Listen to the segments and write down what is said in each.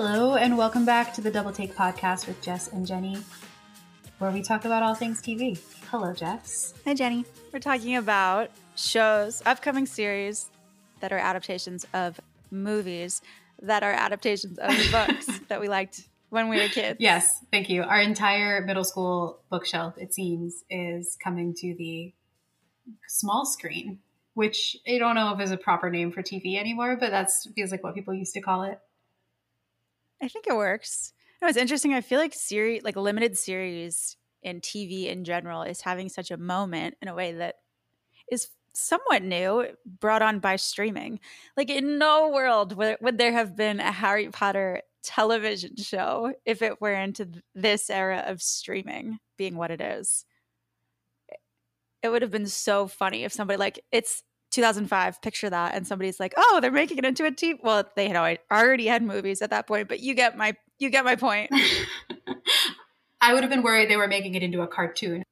Hello, and welcome back to the Double Take podcast with Jess and Jenni, where we talk about all things TV. Hello, Jess. Hi, Jenni. We're talking about shows, upcoming series that are adaptations of movies that are adaptations of books that we liked when we were kids. Yes, thank you. Our entire middle school bookshelf, it seems, is coming to the small screen, which I don't know if is a proper name for TV anymore, but that feels like what people used to call it. I think it works. No, it's interesting. I feel like series, like limited series in TV in general, is having such a moment in a way that is somewhat new, brought on by streaming. Like in no world would, would there have been a Harry Potter television show if it were into this era of streaming being what it is. It would have been so funny if somebody like it's 2005 picture that and somebody's like oh they're making it into a TV well they had already had movies at that point but you get my you get my point I would have been worried they were making it into a cartoon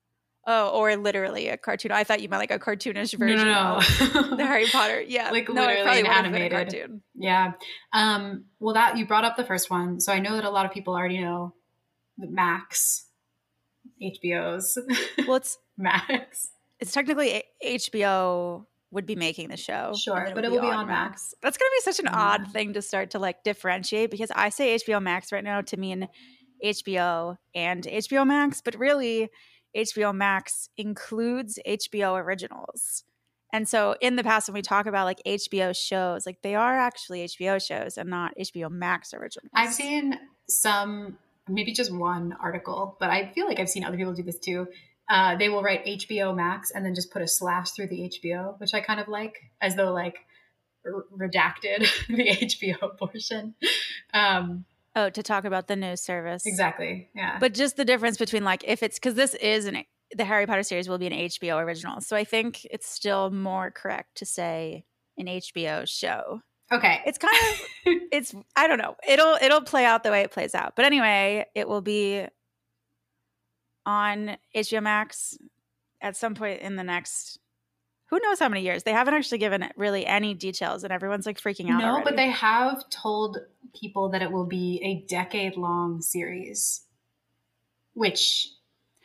Oh, or literally a cartoon. I thought you meant like a cartoonish version no, no, no. the Harry Potter. Yeah, like no, literally an animated cartoon. Yeah. Um, well, that you brought up the first one, so I know that a lot of people already know the Max, HBO's. Well, it's Max. It's technically HBO would be making the show. Sure, but it will be on Max. Max. That's going to be such an odd thing to start to like differentiate because I say HBO Max right now to mean HBO and HBO Max, but really HBO Max includes HBO originals. And so in the past, when we talk about like HBO shows, like they are actually HBO shows and not HBO Max originals. I've seen some, maybe just one article, but I feel like I've seen other people do this too. Uh, they will write HBO Max and then just put a slash through the HBO, which I kind of like, as though like r- redacted the HBO portion. Um, Oh, to talk about the news service. Exactly. Yeah. But just the difference between like if it's because this is an the Harry Potter series will be an HBO original, so I think it's still more correct to say an HBO show. Okay. It's kind of it's I don't know. It'll it'll play out the way it plays out. But anyway, it will be on HBO Max at some point in the next who knows how many years. They haven't actually given really any details and everyone's like freaking out. No, already. but they have told people that it will be a decade long series. Which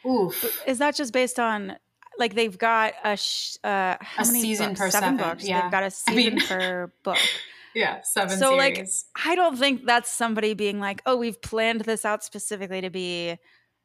oof. Is that just based on like they've got a sh- uh how a many season books? per seven, seven. books. Yeah. They've got a season I mean, per book. Yeah, seven so series. like I don't think that's somebody being like, "Oh, we've planned this out specifically to be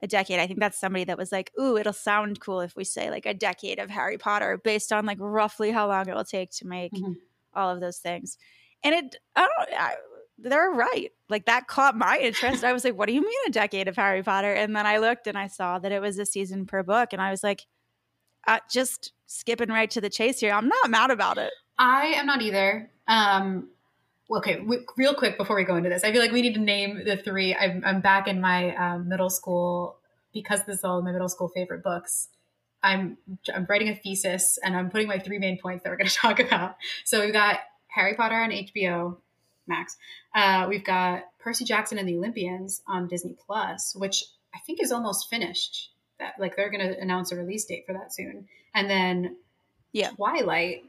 a decade. I think that's somebody that was like, ooh, it'll sound cool if we say like a decade of Harry Potter based on like roughly how long it will take to make mm-hmm. all of those things. And it, I don't, I, they're right. Like that caught my interest. I was like, what do you mean a decade of Harry Potter? And then I looked and I saw that it was a season per book. And I was like, uh, just skipping right to the chase here. I'm not mad about it. I am not either. Um, okay, w- real quick before we go into this, I feel like we need to name the three. I'm, I'm back in my um, middle school because this is all my middle school favorite books. I'm I'm writing a thesis and I'm putting my three main points that we're going to talk about. So we've got Harry Potter on HBO Max. Uh, we've got Percy Jackson and the Olympians on Disney Plus, which I think is almost finished. That like they're going to announce a release date for that soon. And then yeah, Twilight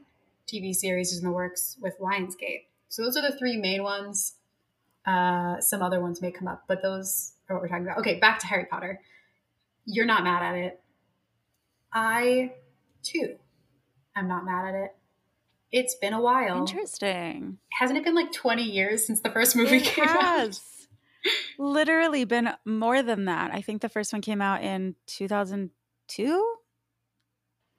TV series is in the works with Lionsgate. So those are the three main ones. Uh, some other ones may come up, but those are what we're talking about. Okay, back to Harry Potter. You're not mad at it. I, too, am not mad at it. It's been a while. Interesting. Hasn't it been like 20 years since the first movie it came has. out? Literally been more than that. I think the first one came out in 2002.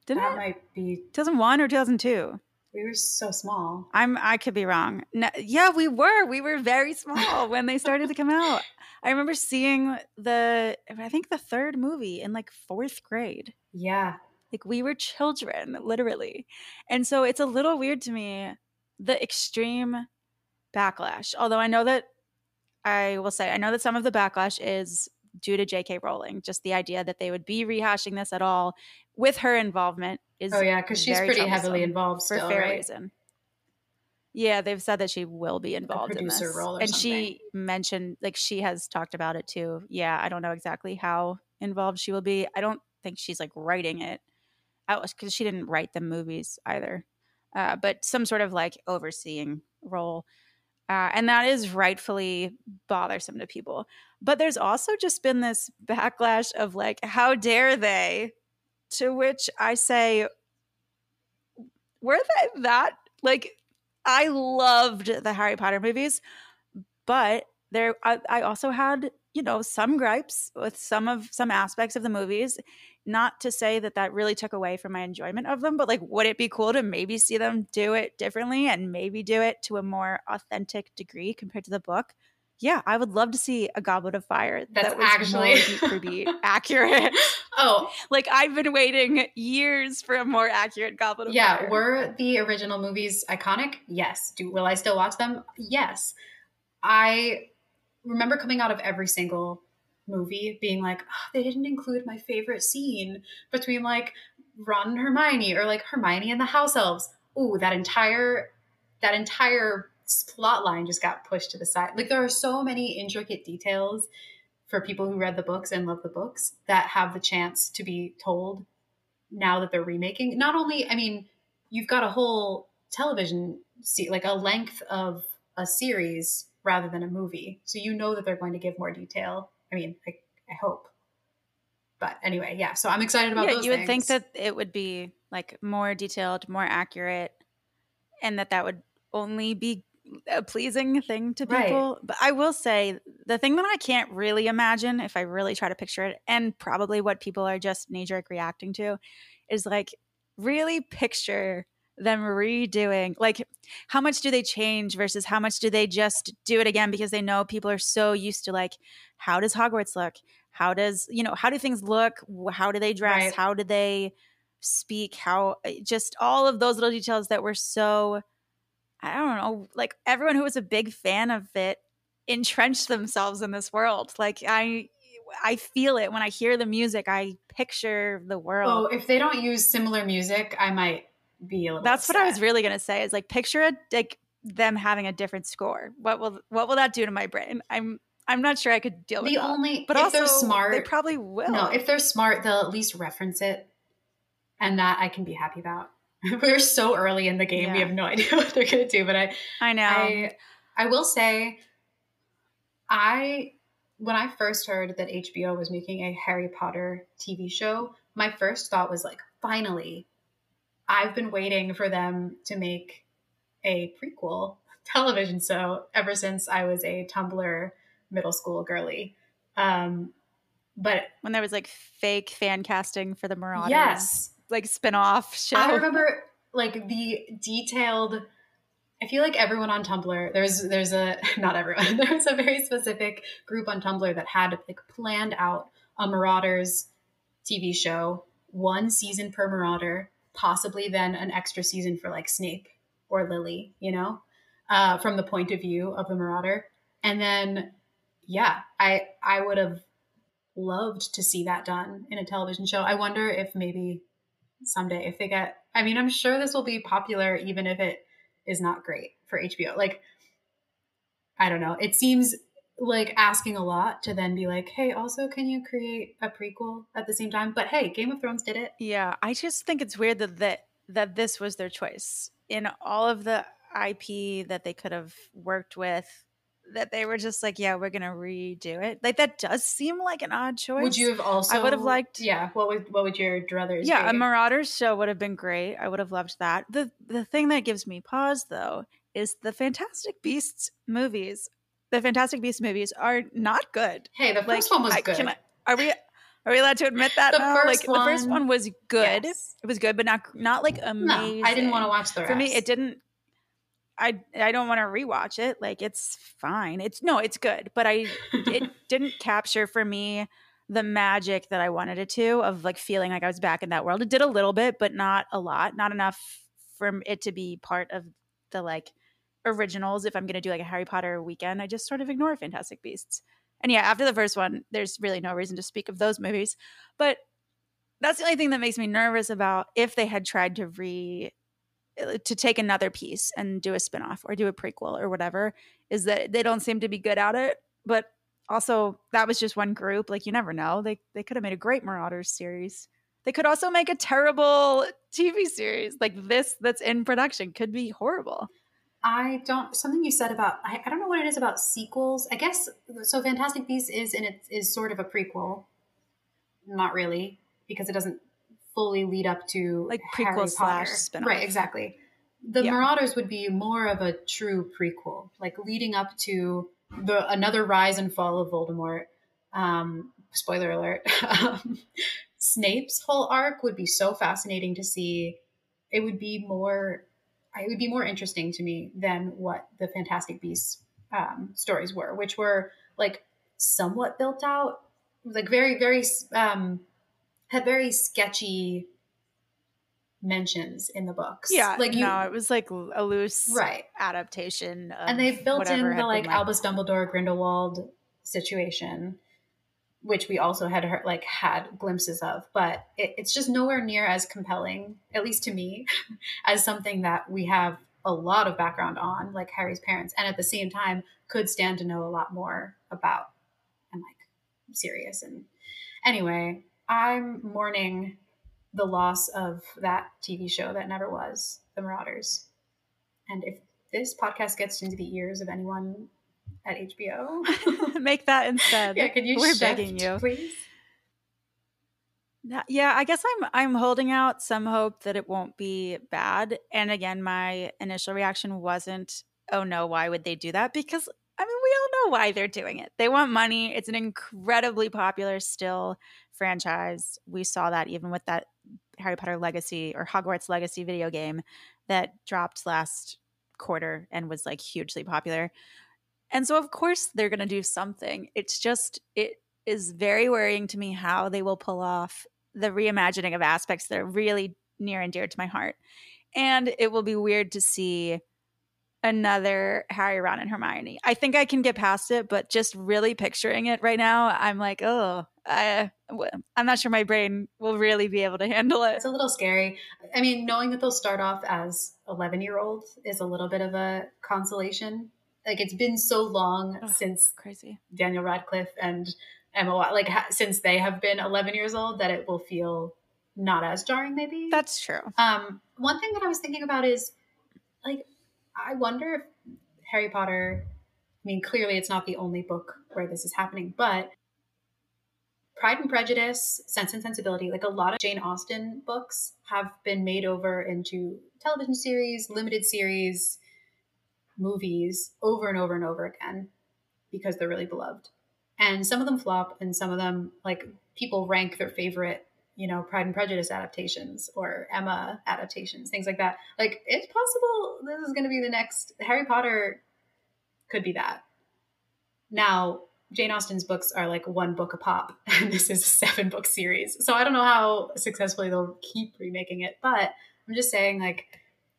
Didn't that it? might be 2001 or 2002. We were so small. I'm. I could be wrong. No, yeah, we were. We were very small when they started to come out. I remember seeing the. I think the third movie in like fourth grade. Yeah. Like we were children, literally, and so it's a little weird to me the extreme backlash. Although I know that I will say I know that some of the backlash is due to J.K. Rowling. Just the idea that they would be rehashing this at all with her involvement is oh yeah because she's pretty heavily involved for still, fair right? reason. Yeah, they've said that she will be involved in this, and something. she mentioned like she has talked about it too. Yeah, I don't know exactly how involved she will be. I don't think she's like writing it out because she didn't write the movies either, uh, but some sort of like overseeing role. Uh, and that is rightfully bothersome to people. But there's also just been this backlash of like, how dare they? To which I say, were they that? Like, I loved the Harry Potter movies, but there, I, I also had, you know, some gripes with some of some aspects of the movies not to say that that really took away from my enjoyment of them, but like, would it be cool to maybe see them do it differently and maybe do it to a more authentic degree compared to the book? Yeah, I would love to see a Goblet of Fire That's that was actually beat for beat accurate. Oh, like I've been waiting years for a more accurate Goblet of yeah, Fire. Yeah, were the original movies iconic? Yes. Do will I still watch them? Yes. I remember coming out of every single movie being like, oh, they didn't include my favorite scene between like Ron and Hermione or like Hermione and the house elves. Ooh, that entire that entire plot line just got pushed to the side. Like there are so many intricate details for people who read the books and love the books that have the chance to be told now that they're remaking. Not only, I mean, you've got a whole television see like a length of a series rather than a movie. So you know that they're going to give more detail I mean, I, I hope. But anyway, yeah. So I'm excited about. Yeah, you would things. think that it would be like more detailed, more accurate, and that that would only be a pleasing thing to people. Right. But I will say the thing that I can't really imagine if I really try to picture it, and probably what people are just knee jerk reacting to, is like really picture them redoing like how much do they change versus how much do they just do it again because they know people are so used to like how does hogwarts look how does you know how do things look how do they dress right. how do they speak how eh, just all of those little details that were so i don't know like everyone who was a big fan of it entrenched themselves in this world like i I feel it when I hear the music. I picture the world. Oh, if they don't use similar music, I might be a little. That's what I was really gonna say. Is like picture it like them having a different score. What will what will that do to my brain? I'm I'm not sure I could deal the with. The only, but if also, they're smart, they probably will. No, if they're smart, they'll at least reference it, and that I can be happy about. We're so early in the game; yeah. we have no idea what they're gonna do. But I, I know. I, I will say, I when I first heard that HBO was making a Harry Potter TV show, my first thought was like, finally, I've been waiting for them to make a prequel television show ever since I was a Tumblr middle school girly. Um, but when there was like fake fan casting for the Marauders, yes, like spin-off show. I remember like the detailed. I feel like everyone on Tumblr, there's there's a not everyone, there's a very specific group on Tumblr that had like planned out a Marauders TV show, one season per Marauder, possibly then an extra season for like Snape or Lily, you know, uh, from the point of view of the Marauder. And then, yeah, I I would have loved to see that done in a television show. I wonder if maybe someday if they get. I mean, I'm sure this will be popular even if it is not great for HBO. Like, I don't know. It seems like asking a lot to then be like, hey, also, can you create a prequel at the same time? But hey, Game of Thrones did it. Yeah, I just think it's weird that that, that this was their choice in all of the IP that they could have worked with. That they were just like, yeah, we're gonna redo it. Like that does seem like an odd choice. Would you have also? I would have liked. Yeah. What would what would your druthers? Yeah, be? a Marauders show would have been great. I would have loved that. the The thing that gives me pause though is the Fantastic Beasts movies the Fantastic Beasts movies are not good. Hey, the first like, one was I, good. I, are we are we allowed to admit that the now? First like one, the first one was good. Yes. It was good, but not not like amazing. No, I didn't want to watch the rest. For me, it didn't. I I don't want to rewatch it. Like it's fine. It's no, it's good, but I it didn't capture for me the magic that I wanted it to of like feeling like I was back in that world. It did a little bit, but not a lot. Not enough for it to be part of the like originals if I'm going to do like a Harry Potter weekend. I just sort of ignore Fantastic Beasts. And yeah, after the first one, there's really no reason to speak of those movies. But that's the only thing that makes me nervous about if they had tried to re Uh, to take another piece and do a spin-off or do a prequel or whatever is that they don't seem to be good at it. But also that was just one group like you never know. They they could have made a great marauders series. They could also make a terrible tv series. Like this that's in production could be horrible. I don't something you said about I, I don't know what it is about sequels. I guess so Fantastic Beasts is in it is sort of a prequel. Not really, because it doesn't fully lead up to like prequel slash spin Right, exactly. The yeah. Marauders would be more of a true prequel, like leading up to the another rise and fall of Voldemort. Um, spoiler alert. Um, Snape's whole arc would be so fascinating to see. It would be more it would be more interesting to me than what the Fantastic Beasts um, stories were, which were like somewhat built out, like very, very, um, had very sketchy mentions in the books. Yeah, like you, no, it was like a loose right adaptation, and they've built in the like, like Albus Dumbledore Grindelwald situation which we also had heard, like had glimpses of, but it, it's just nowhere near as compelling, at least to me, as something that we have a lot of background on, like Harry's parents, and at the same time could stand to know a lot more about. And like Sirius and anyway, I'm mourning the loss of that TV show that never was, The Marauders. And if this podcast gets into the ears of anyone at HBO. Make that instead. yeah, could you? We're shift, begging you, please. Yeah, I guess I'm I'm holding out some hope that it won't be bad. And again, my initial reaction wasn't, "Oh no, why would they do that?" Because I mean, we all know why they're doing it. They want money. It's an incredibly popular still franchise. We saw that even with that Harry Potter Legacy or Hogwarts Legacy video game that dropped last quarter and was like hugely popular. And so, of course, they're going to do something. It's just, it is very worrying to me how they will pull off the reimagining of aspects that are really near and dear to my heart. And it will be weird to see another Harry, Ron, and Hermione. I think I can get past it, but just really picturing it right now, I'm like, oh, I, I'm not sure my brain will really be able to handle it. It's a little scary. I mean, knowing that they'll start off as 11 year olds is a little bit of a consolation like it's been so long oh, since crazy Daniel Radcliffe and Emma like ha- since they have been 11 years old that it will feel not as jarring maybe that's true um one thing that i was thinking about is like i wonder if harry potter i mean clearly it's not the only book where this is happening but pride and prejudice sense and sensibility like a lot of jane austen books have been made over into television series limited series movies over and over and over again because they're really beloved. And some of them flop, and some of them, like people rank their favorite, you know, Pride and Prejudice adaptations or Emma adaptations, things like that. Like it's possible this is going to be the next Harry Potter, could be that. Now, Jane Austen's books are like one book a pop, and this is a seven book series. So I don't know how successfully they'll keep remaking it, but I'm just saying, like,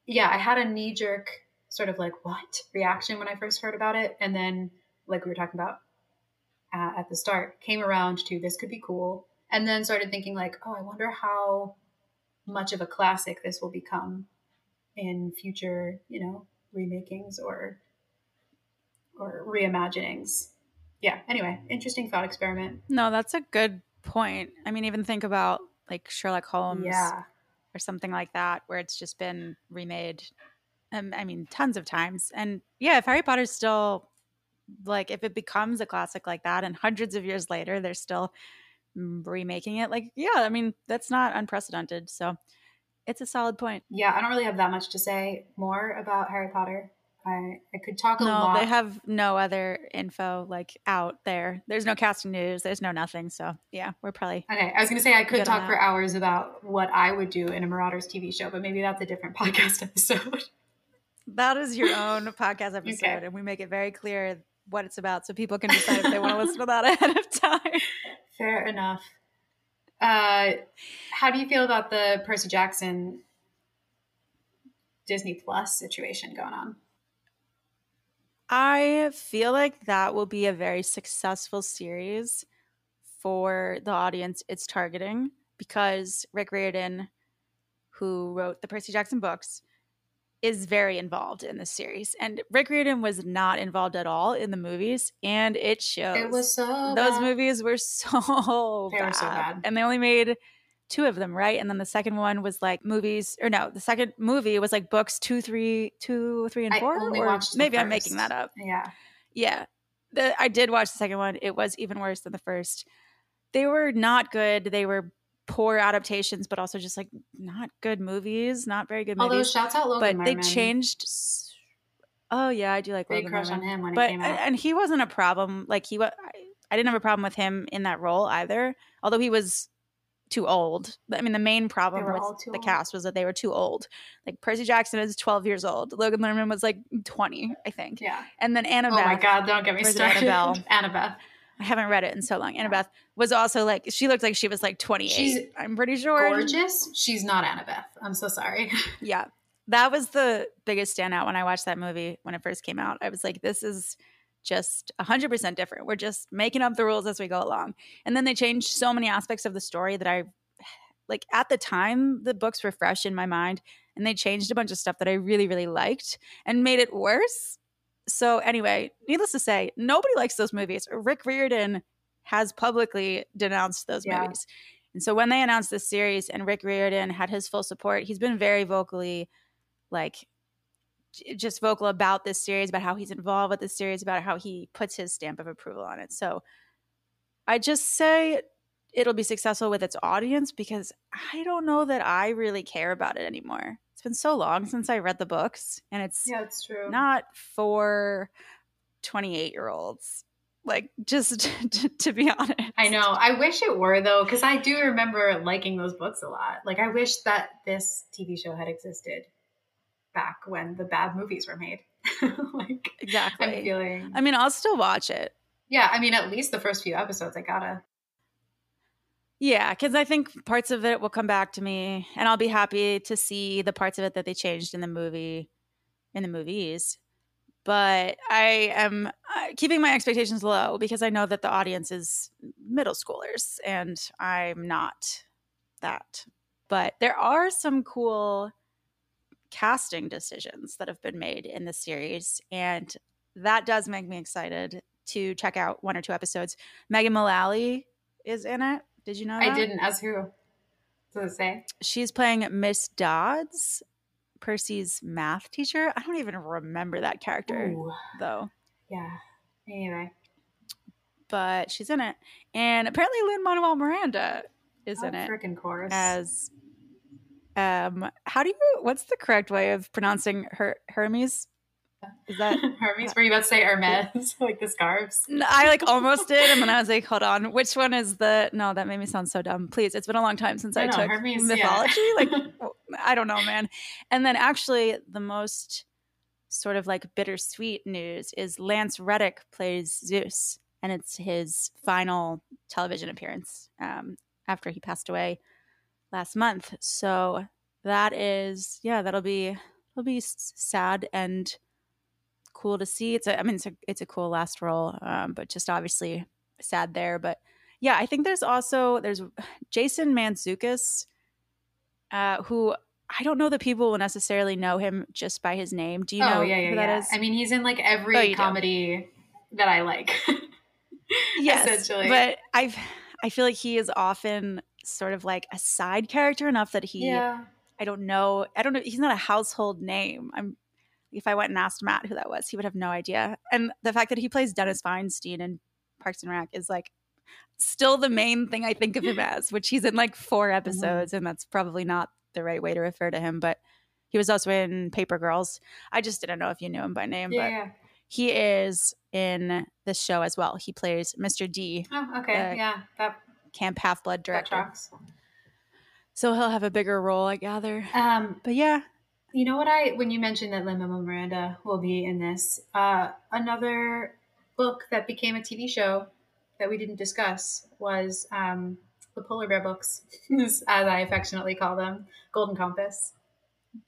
yeah, I had a knee jerk sort of like what reaction when I first heard about it, and then like we were talking about uh, at the start, came around to this could be cool, and then started thinking like, oh, I wonder how much of a classic this will become in future, you know, remakings or or reimaginings. Yeah. Anyway, interesting thought experiment. No, that's a good point. I mean, even think about like Sherlock Holmes. Yeah. Or something like that, where it's just been remade um, I mean, tons of times. And yeah, if Harry Potter's still like, if it becomes a classic like that, and hundreds of years later they're still remaking it, like, yeah, I mean, that's not unprecedented. So it's a solid point. Yeah, I don't really have that much to say more about Harry Potter. I, I could talk a no, lot. they have no other info like out there. There's no casting news. There's no nothing. So yeah, we're probably okay. I was gonna say I could talk for hours about what I would do in a Marauders TV show, but maybe that's a different podcast episode. That is your own podcast episode, okay. and we make it very clear what it's about, so people can decide if they want to listen to that ahead of time. Fair enough. Uh, how do you feel about the Percy Jackson Disney Plus situation going on? I feel like that will be a very successful series for the audience it's targeting because Rick Riordan, who wrote the Percy Jackson books, is very involved in this series. And Rick Riordan was not involved at all in the movies, and it shows. It was so Those bad. movies were so they bad. were so bad. And they only made two of them, right? And then the second one was like movies, or no, the second movie was like books two, three, two, three, and I four. only or watched the maybe I'm making that up. Yeah. Yeah. The, I did watch the second one. It was even worse than the first. They were not good. They were poor adaptations, but also just like not good movies, not very good movies. Although movies. shouts out Logan But they changed. Oh yeah, I do like Big Logan crush on him when But it came out. and he wasn't a problem. Like he was, I didn't have a problem with him in that role either. Although he was too old. I mean, the main problem with the old. cast was that they were too old. Like Percy Jackson is 12 years old. Logan Lerman was like 20, I think. yeah. And then Annabelle. Oh my God! Don't get me Or is it started. Annabelle? Annabeth. I haven't read it in so long. Annabeth was also like she looked like she was like 28. She's I'm pretty sure. Gorgeous. She's not Annabeth. I'm so sorry. Yeah. That was the biggest standout when I watched that movie when it first came out. I was like, this is just 100% different. We're just making up the rules as we go along. And then they changed so many aspects of the story that I, like, at the time, the books were fresh in my mind. And they changed a bunch of stuff that I really, really liked and made it worse. So, anyway, needless to say, nobody likes those movies. Rick Riordan has publicly denounced those Yeah. movies. And so when they announced this series and Rick Riordan had his full support, he's been very vocally like just vocal about this series, about how he's involved with this series, about how he puts his stamp of approval on it. So I just say it'll be successful with its audience because I don't know that I really care about it anymore. It's been so long since I read the books and it's yeah, it's true. not for 28 year olds. Like, just to, to be honest. I know. I wish it were though, because I do remember liking those books a lot. Like I wish that this TV show had existed back when the bad movies were made. like Exactly. I'm feeling. I mean, I'll still watch it. yeah, I mean, at least the first few episodes, I gotta. Yeah, because I think parts of it will come back to me, and I'll be happy to see the parts of it that they changed in the movie, in the movies. But I am uh, keeping my expectations low because I know that the audience is middle schoolers, and I'm not that. But there are some cool casting decisions that have been made in the series, and that does make me excited to check out one or two episodes. Megan Mullally is in it. Did you know that? I didn't. As who? Does it say? She's playing Miss Dodds, Percy's math teacher. I don't even remember that character Ooh, though, yeah. Anyway, but she's in it. And apparently Lin Manuel Miranda is in oh, it freaking course. as um how do you what's the correct way of pronouncing her Hermes? Is that Hermes? Were you about to say Hermes, like the scarves? No, I like almost did, and then I was like, "Hold on, which one is the?" No, that made me sound so dumb. Please, it's been a long time since I no, took Hermes, yeah. mythology. Like, I don't know, man. And then actually, the most sort of like bittersweet news is Lance Reddick plays Zeus, and it's his final television appearance um, after he passed away last month. So that is, yeah, that'll be it'll be sad and cool to see. It's a, I mean, it's a, it's a cool last role, um, but just obviously sad there. But yeah, I think there's also there's Jason Mantzoukas, uh, who I don't know that people will necessarily know him just by his name. Do you know oh yeah, yeah, who yeah. that is? I mean, he's in like Oh, every do. comedy that I like. yes, essentially. but I've I feel like he is often sort of like a side character enough that he yeah. I don't know. I don't know. He's not a household name. I'm. If I went and asked Matt who that was, he would have no idea. And the fact that he plays Dennis Feinstein in Parks and Rec is like still the main thing I think of him as, which he's in like four Mm-hmm. episodes, and that's probably not the right way to refer to him. But he was also in Paper Girls. I just didn't know if you knew him by name, Yeah, but he is in this show as well. He plays Mr. D, Oh, okay. Yeah, that, Camp Half Blood director. So he'll have a bigger role, I gather. Um, But yeah, you know what I when you mentioned that Lin Manuel Miranda will be in this, uh, another book that became a TV show that we didn't discuss was um, the Polar Bear books, as I affectionately call them, Golden Compass.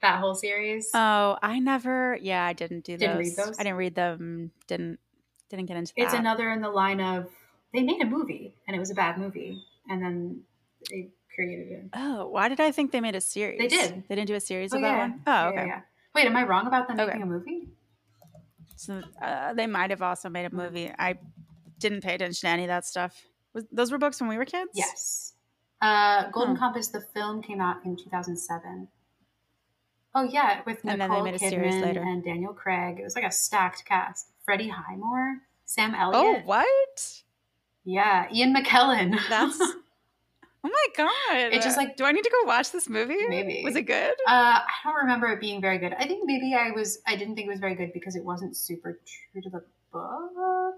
That whole series. Oh, I never. Yeah, I didn't do Didn't those. read those? I didn't read them. Didn't didn't get into That. it's another in the line of they made a movie and it was a bad movie, and then they created it. oh, why did I think they made a series? They did. They didn't do a series Oh, of that yeah. one. Oh, okay. yeah, yeah. Wait, am I wrong about them Okay. making a movie? So uh, they might have also made a movie. I didn't pay attention to any of that stuff. Was, those were books when we were kids. Yes. Uh, Golden Huh. Compass, the film came out in 2007. Oh yeah, with And then they Nicole made a series Kidman and Daniel Craig. It was like a stacked cast. Freddie Highmore, Sam Elliott. Oh, what? Yeah, Ian McKellen. That's Oh my god! It just, like- do I need to go watch this movie? Maybe. was it good? Uh, I don't remember it being very good. I think maybe I was. I didn't think it was very good because it wasn't super true to the book.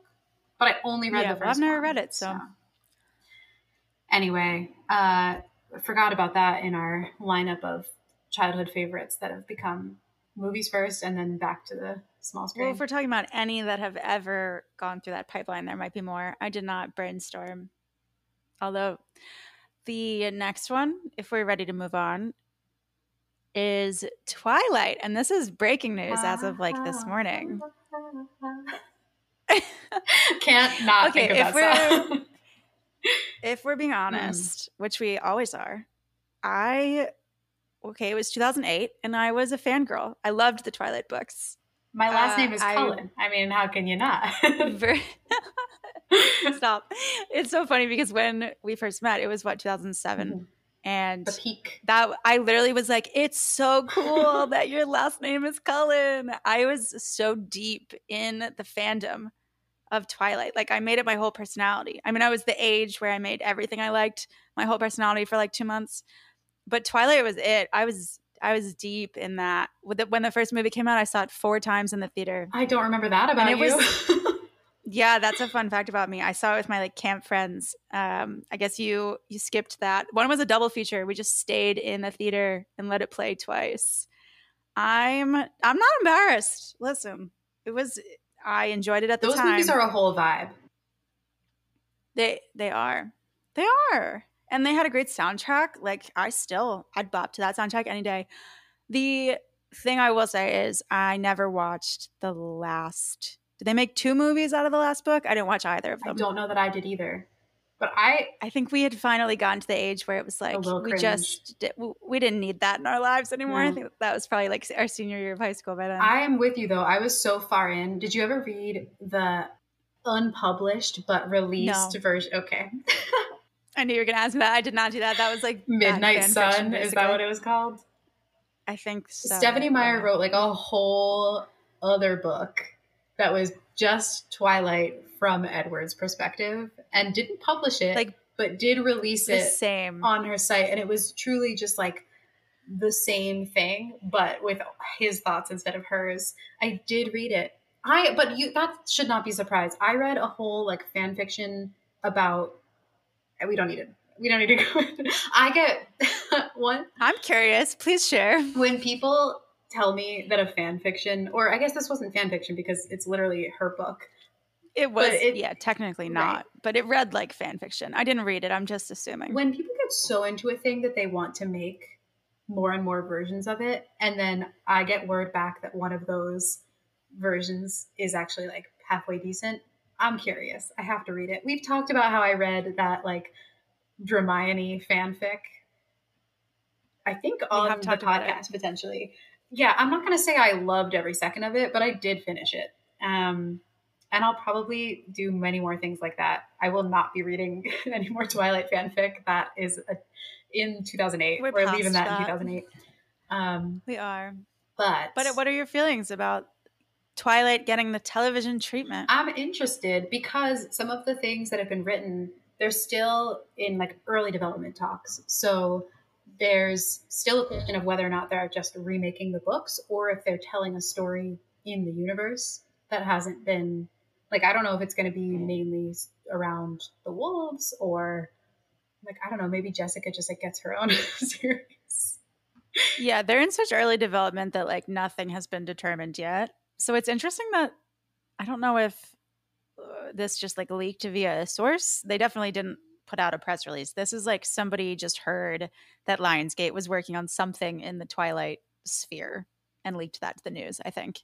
But I only read Yeah, the well, I've never one, read it, so. anyway, uh, forgot about that in our lineup of childhood favorites that have become movies first and then back to the small screen. Well, if we're talking about any that have ever gone through that pipeline, there might be more. I did not brainstorm. Although the next one, if we're ready to move on, is Twilight. And this is breaking news as of like this morning. Can't not Okay, think of if that song. if we're being honest, which we always are, I okay, it was 2008 and I was a fangirl. I loved the Twilight books. My last uh, name is I- Cullen. I mean, how can you not? Stop. It's so funny because when we first met, it was what 2007 Mhm. and the peak. that I literally was like, "It's so cool that your last name is Cullen." I was so deep in the fandom of Twilight. Like I made it my whole personality. I mean, I was the age where I made everything I liked my whole personality for like 2 months. But Twilight was it. I was I was deep in that. With the- When the first movie came out, I saw it 4 times in the theater. I don't remember that about it you. Yeah, that's a fun fact about me. I saw it with my like camp friends. Um, I guess you you skipped that. One was a double feature. We just stayed in the theater and let it play twice. I'm I'm not embarrassed. Listen, it was I enjoyed it at the Those time. Those movies are a whole vibe. they they are. They are. And they had a great soundtrack. Like I still I'd bop to that soundtrack any day. The thing I will say is I never watched the last did they make two movies out of the last book? I didn't watch either of them. I don't know that I did either. But I I think we had finally gotten to the age where it was like we cringe. just di- w- we didn't need that in our lives anymore. I think that was probably like our senior year of high school by then. I am with you though. I was so far in. Did you ever read the unpublished but released No. version? Okay. I knew you were gonna ask me that. I did not do that. That was like Midnight Sun. fiction, Is that what it was called? I think so. Stephenie Meyer yeah. wrote like a whole other book that was just Twilight from Edward's perspective and didn't publish it, Like, but did release it same. on her site. And it was truly just like the same thing, but with his thoughts instead of hers. I did read it. I, but you, that should not be surprised. I read a whole like fan fiction about, we don't need it. We don't need to go. I get one I'm curious. Please share. when people tell me that a fan fiction, or I guess this wasn't fan fiction because it's literally her book. It was it- yeah, technically right. not, but it read like fan fiction. I didn't read it. I'm just assuming. When people get so into a thing that they want to make more and more versions of it, and then I get word back that one of those versions is actually like halfway decent, I'm curious. I have to read it. We've talked about how I read that like Dramione fanfic. I think on the talked about it. podcast potentially. Yeah, I'm not going to say I loved every second of it, but I did finish it. Um, and I'll probably do many more things like that. I will not be reading any more Twilight fanfic. That is a, in 2008. We're We're, past leaving that, that. in 2008. Um, we are. but But what are your feelings about Twilight getting the television treatment? I'm interested because some of the things that have been written, they're still in like early development talks. So there's still a question of whether or not they're just remaking the books or if they're telling a story in the universe that hasn't been like I don't know if it's going to be mainly around the wolves or like I don't know maybe Jessica just like gets her own series. Yeah, they're in such early development that like nothing has been determined yet. So it's interesting that I don't know if uh, this just like leaked via a source. They definitely didn't put out a press release. This is like somebody just heard that Lionsgate was working on something in the Twilight sphere and leaked that to the news, I think.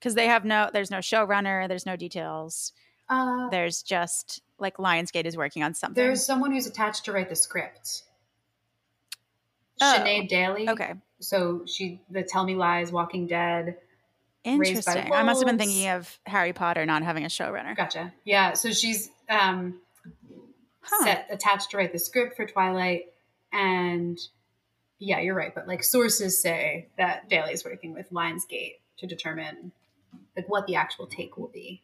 Cuz they have no there's no showrunner, there's no details. Uh, There's just like Lionsgate is working on something. there's someone who's attached to write the script. Oh, Sinead Daly. okay. So she, the Tell Me Lies, Walking Dead. Interesting. I must have been thinking of Harry Potter not having a showrunner. Gotcha. Yeah. So she's um, Huh. set attached to write the script for Twilight. And yeah, you're right. But like sources say that Bailey is working with Lionsgate to determine like what the actual take will be.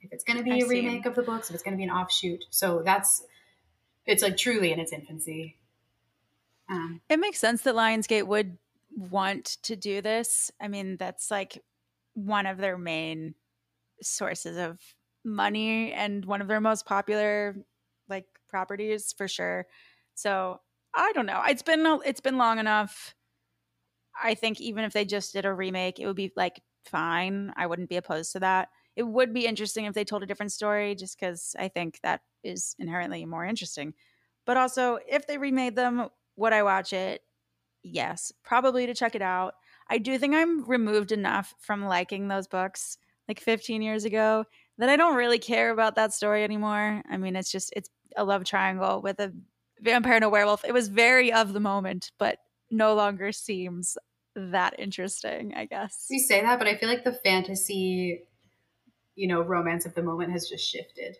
If it's going to be I a see. remake of the books, if it's going to be an offshoot. So that's it's like truly in its infancy. Um, It makes sense that Lionsgate would want to do this. I mean, that's like one of their main sources of money and one of their most popular properties for sure. So, I don't know. It's been it's been long enough. I think even if they just did a remake, it would be like fine. I wouldn't be opposed to that. It would be interesting if they told a different story just cuz I think that is inherently more interesting. But also, if they remade them, would I watch it? Yes, probably to check it out. I do think I'm removed enough from liking those books like 15 years ago that I don't really care about that story anymore. I mean, it's just it's a love triangle with a vampire and a werewolf. It was very of the moment, but no longer seems that interesting, I guess. you say that, but I feel like the fantasy, you know, romance of the moment has just shifted.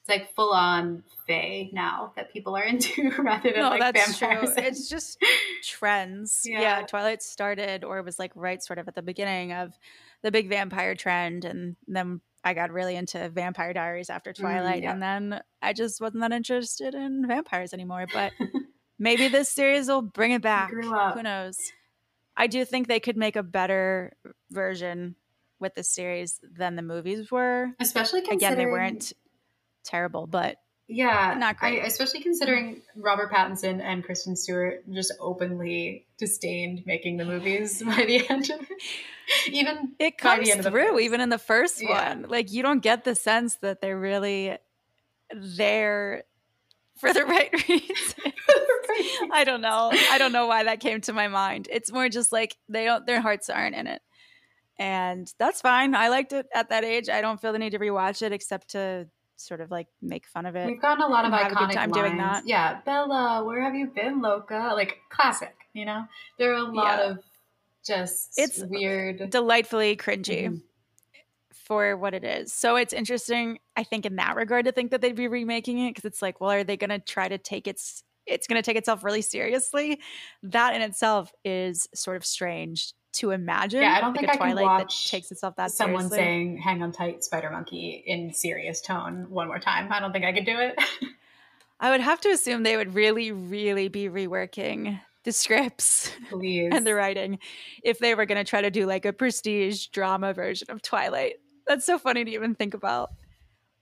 It's like full on fae now that people are into rather than No, like that's vampires. true. It's just trends. Yeah. Yeah. Twilight started or it was like right sort of at the beginning of the big vampire trend and then I got really into Vampire Diaries after Twilight Mm, yeah. and then I just wasn't that interested in vampires anymore, but maybe this series will bring it back. Who knows? I do think they could make a better version with the series than the movies were. especially considering Again, they weren't terrible, but Yeah, Not great. I, especially considering Robert Pattinson and Kristen Stewart just openly disdained making the movies by the end of it. Even it by the comes end of the through even in the first Yeah. one. Like you don't get the sense that they're really there for the right reason i don't know. I don't know why that came to my mind. It's more just like they don't their hearts aren't in it. And that's fine. I liked it at that age. I don't feel the need to rewatch it except to sort of like make fun of it We've gotten a lot of iconic time lines. doing that. Yeah, Bella, where have you been, Loca? Like classic, you know. There are a lot Yeah. of just It's weird. delightfully cringy Mhm. for what it is. So it's interesting, I think, in that regard, to think that they'd be remaking it because it's like, well, are they going to try to take its? It's going to take itself really seriously. That in itself is sort of strange to imagine. Yeah, I don't like think a I can Twilight watch that takes itself that seriously. Someone seriously. saying "Hang on tight, Spider Monkey" in serious tone one more time. I don't think I could do it. I would have to assume they would really, really be reworking the scripts Please. and the writing if they were going to try to do like a prestige drama version of Twilight. That's so funny to even think about.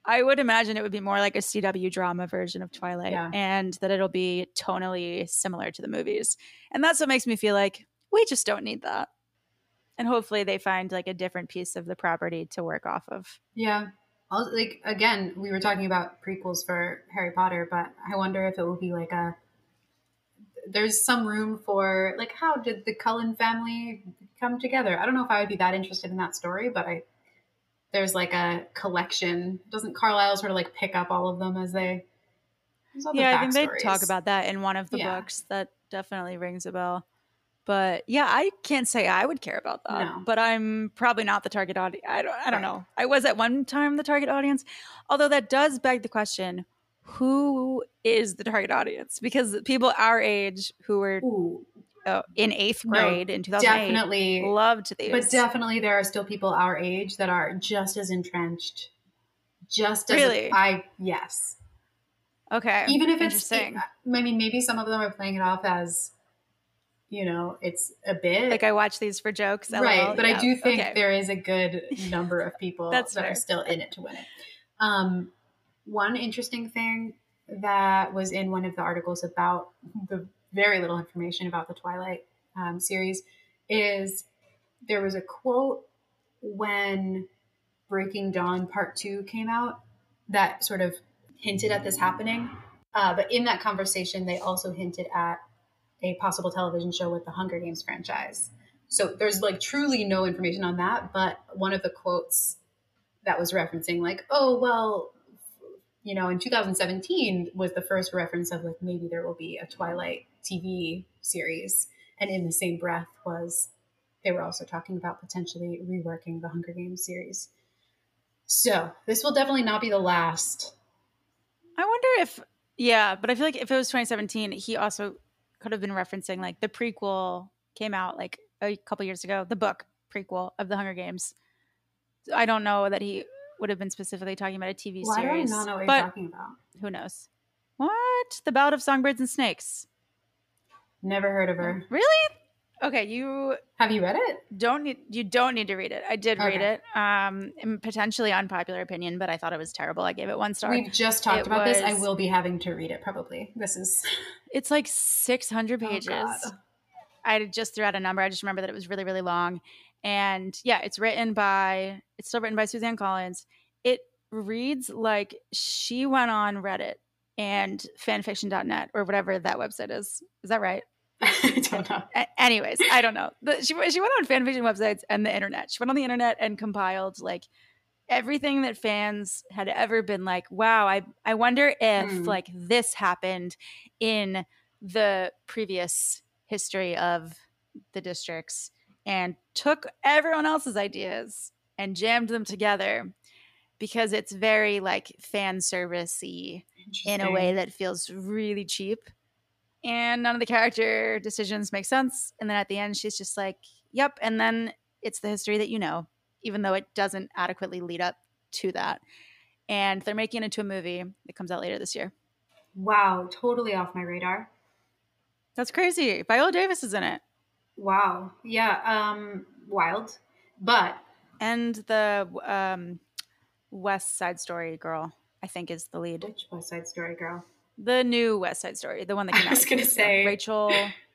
I would imagine it would be more like a CW drama version of Twilight Yeah. and that it'll be tonally similar to the movies. And that's what makes me feel like we just don't need that. And hopefully they find like a different piece of the property to work off of. Yeah. Also, like again, we were talking about prequels for Harry Potter, but I wonder if it will be like a. There's some room for like how did the Cullen family come together? I don't know if I would be that interested in that story, but I there's like a collection. Doesn't Carlisle sort of like pick up all of them as they? all the Yeah, I think they talk about that in one of the Yeah. books. That definitely rings a bell. But yeah, I can't say I would care about that. No. But I'm probably not the target audience. I don't. I don't know. I was at one time the target audience, although that does beg the question: Who is the target audience? Because people our age who were uh, in eighth No, grade in 2008 definitely. loved these. But definitely, there are still people our age that are just as entrenched. Just as Really? I yes. okay, even if it's interesting. I mean, maybe some of them are playing it off as, you know, it's a bit like I watch these for jokes, right. LOL. But I do think okay. there is a good number of people that fair. are still in it to win it. Um, one interesting thing that was in one of the articles about the very little information about the Twilight um, series is there was a quote when Breaking Dawn Part Two came out that sort of hinted at this happening. Uh, but in that conversation, they also hinted at a possible television show with the Hunger Games franchise. So there's like truly no information on that. But one of the quotes that was referencing, like, oh, well, you know, in 2017 was the first reference of like maybe there will be a Twilight TV series. And in the same breath was they were also talking about potentially reworking the Hunger Games series. So this will definitely not be the last. I wonder if, yeah, but I feel like if it was 2017, he also could have been referencing like the prequel came out like a couple years ago, the book prequel of the Hunger Games. I don't know that he would have been specifically talking about a TV Why do I series. not know what you're talking about? who knows? What? The Ballad of Songbirds and Snakes. Never heard of her. Really? Okay, you Have you read it? don't need you don't need to read it. I did read it. Um potentially unpopular opinion, but I thought it was terrible. I gave it one star. We've just talked It about this. I will be having to read it probably. This is It's like 600 Oh, pages. God. I just threw out a number. I just remember that it was really, really long. And yeah, it's written by, it's still written by Suzanne Collins. It reads like she went on Reddit and fanfiction.net or whatever that website is. Is that right? I don't know. Anyways, I don't know. The, she, she went on fanfiction websites and the internet. She went on the internet and compiled like everything that fans had ever been like, wow, I, I wonder if Hmm. like this happened in the previous history of the districts and took everyone else's ideas and jammed them together because it's very like fan servicey in a way that feels really cheap. And none of the character decisions make sense. And then at the end, she's just like, yep. And then it's the history that you know, even though it doesn't adequately lead up to that. And they're making it into a movie that comes out later this year. Wow, totally off my radar. That's crazy. Viola Davis is in it. Wow. Yeah, um wild. But And the um, West Side Story girl, I think, is the lead. which West Side Story girl? The new West Side Story, the one that I came out. was gonna years ago. say, Rachel.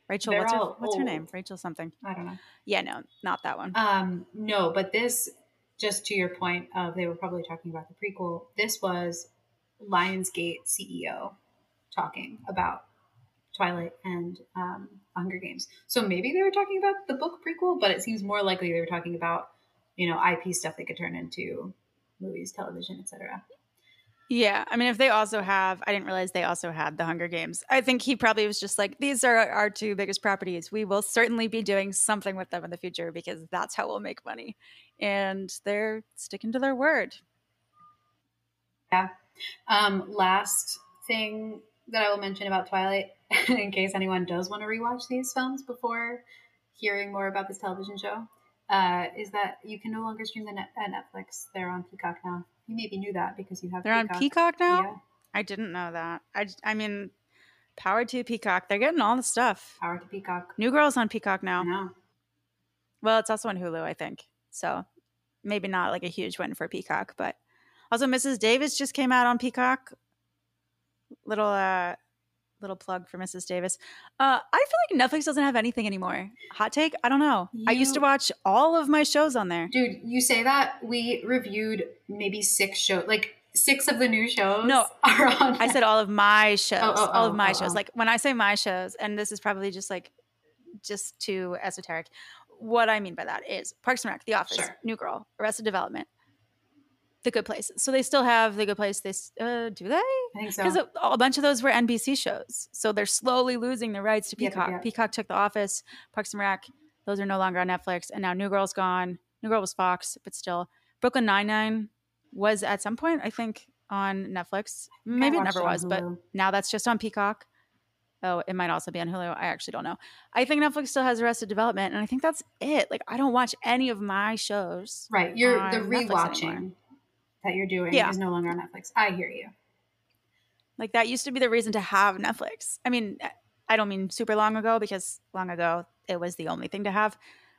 Rachel, what's her, what's her name? Rachel something. I don't know. Yeah, no, not that one. Um, no, but this, just to your point of they were probably talking about the prequel. This was Lionsgate CEO talking about Twilight and um, Hunger Games. So maybe they were talking about the book prequel, but it seems more likely they were talking about you know IP stuff they could turn into movies, television, etc. Yeah, I mean, if they also have, I didn't realize they also had the Hunger Games. I think he probably was just like, these are our two biggest properties. We will certainly be doing something with them in the future because that's how we'll make money. And they're sticking to their word. Yeah. Um, last thing that I will mention about Twilight, in case anyone does want to rewatch these films before hearing more about this television show, uh, is that you can no longer stream them at at Netflix. They're on Peacock now. You maybe knew that because you have They're Peacock. on Peacock now? Yeah, I didn't know that. I, I mean, power to Peacock. They're getting all the stuff. power to Peacock. New Girl's on Peacock now. Well, it's also on Hulu, I think. So maybe not like a huge win for Peacock, but also Mrs. Davis just came out on Peacock. Little uh little plug for Mrs. Davis. Uh I feel like Netflix doesn't have anything anymore. Hot take? I don't know. I used to watch all of my shows on there. Dude, you say that we reviewed maybe six shows, like six of the new shows. No, are on. I said all of my shows. Oh, oh, all oh, of my oh, shows. oh. Like when I say my shows, and this is probably just like just too esoteric. What I mean by that is Parks and Rec, The Office, Sure. New Girl, Arrested Development, The Good Place. So they still have The Good Place. They uh, do they? I think so. Because a, a bunch of those were NBC shows. So they're slowly losing the rights to Peacock. Peacock took The Office, Parks and Rec. Those are no longer on Netflix. And now New Girl's gone. New Girl was Fox, but still. Brooklyn Nine-Nine was at some point, I think, on Netflix. Maybe it never it was, but now that's just on Peacock. Oh, it might also be on Hulu. I actually don't know. I think Netflix still has Arrested Development, and I think that's it. Like, I don't watch any of my shows. right, you're the on Netflix anymore. rewatching that you're doing Yeah. is no longer on Netflix. I hear you. Like that used to be the reason to have Netflix. I mean, I don't mean super long ago because long ago it was the only thing to have.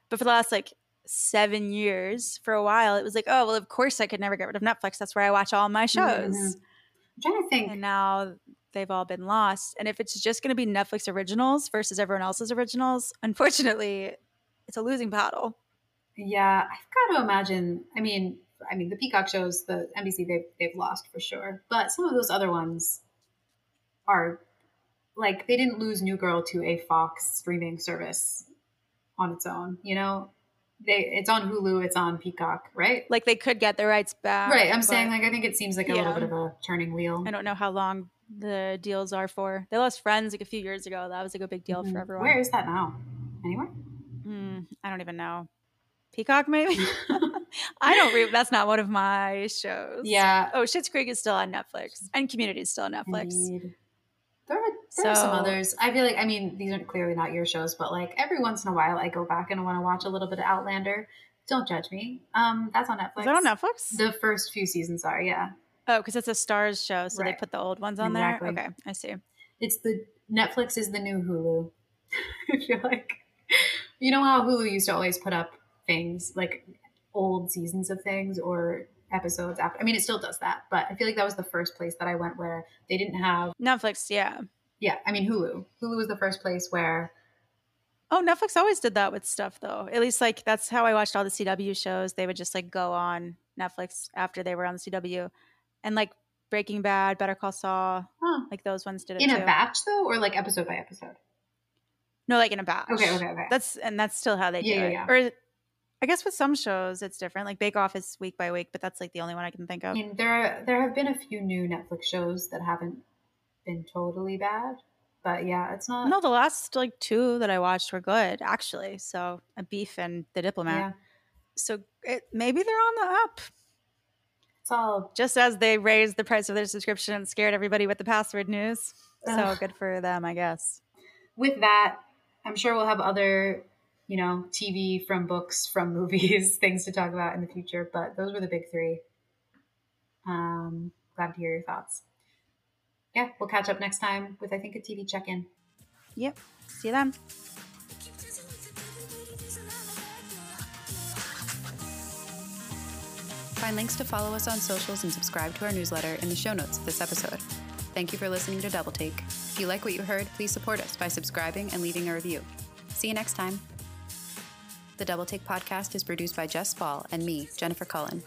But for the last like seven years, for a while, it was like, oh, well, of course I could never get rid of Netflix. That's where I watch all my shows. Mhm. I'm trying to think. And now they've all been lost. And if it's just going to be Netflix originals versus everyone else's originals, unfortunately, it's a losing battle. Yeah, I've got to imagine. I mean, I mean, the Peacock shows, the NBC, they've they've lost for sure. But some of those other ones are like they didn't lose New Girl to a Fox streaming service on its own. You know, they it's on Hulu, it's on Peacock, right? Like they could get the rights back. right. I'm saying like I think it seems like a little bit of a turning wheel. I don't know how long the deals are for. They lost Friends like a few years ago. That was like a big deal Mhm. for everyone. Where is that now? Anywhere? Hmm, I don't even know. Peacock, maybe. I don't. Re- that's not one of my shows. yeah. Oh, Schitt's Creek is still on Netflix, and Community is still on Netflix. Indeed. There are, there are some others. I feel like, I mean, these are clearly not your shows, but like every once in a while I go back and want to watch a little bit of Outlander. Don't judge me. Um, That's on Netflix. Is that on Netflix? The first few seasons are, yeah. Oh, because it's a Starz show, so Right. they put the old ones on Exactly. there. Okay, I see. It's the Netflix is the new Hulu. I feel like you know how Hulu used to always put up things like old seasons of things or episodes after. I mean, it still does that, but I feel like that was the first place that I went where they didn't have. Netflix, yeah. Yeah, I mean Hulu. Hulu was the first place where Oh, Netflix always did that with stuff though. At least like that's how I watched all the CW shows. They would just like go on Netflix after they were on the CW. And like Breaking Bad, Better Call Saul, huh, like those ones did it in too. a batch though, or like episode by episode. No, like in a batch. Okay, okay, okay. That's and that's still how they do Yeah, yeah, it. yeah. Or I guess with some shows it's different. Like Bake Off is week by week, but that's like the only one I can think I of. mean, there there have been a few new Netflix shows that haven't been totally bad, but yeah, it's not. No, the last like two that I watched were good actually. So a beef and the diplomat. yeah, So it, maybe they're on the up. it's all Just as they raised the price of their subscription and scared everybody with the password news. So good for them, I guess. with that, I'm sure we'll have other, you know, TV from books, from movies, things to talk about in the future. But those were the big three. Um, glad to hear your thoughts. Yeah, we'll catch up next time with I think a TV check-in. Yep. See you then. Find links to follow us on socials and subscribe to our newsletter in the show notes of this episode. Thank you for listening to Double Take. If you like what you heard, please support us by subscribing and leaving a review. See you next time. The Double Take podcast is produced by Jess Spoll and me, Jennifer Cullen.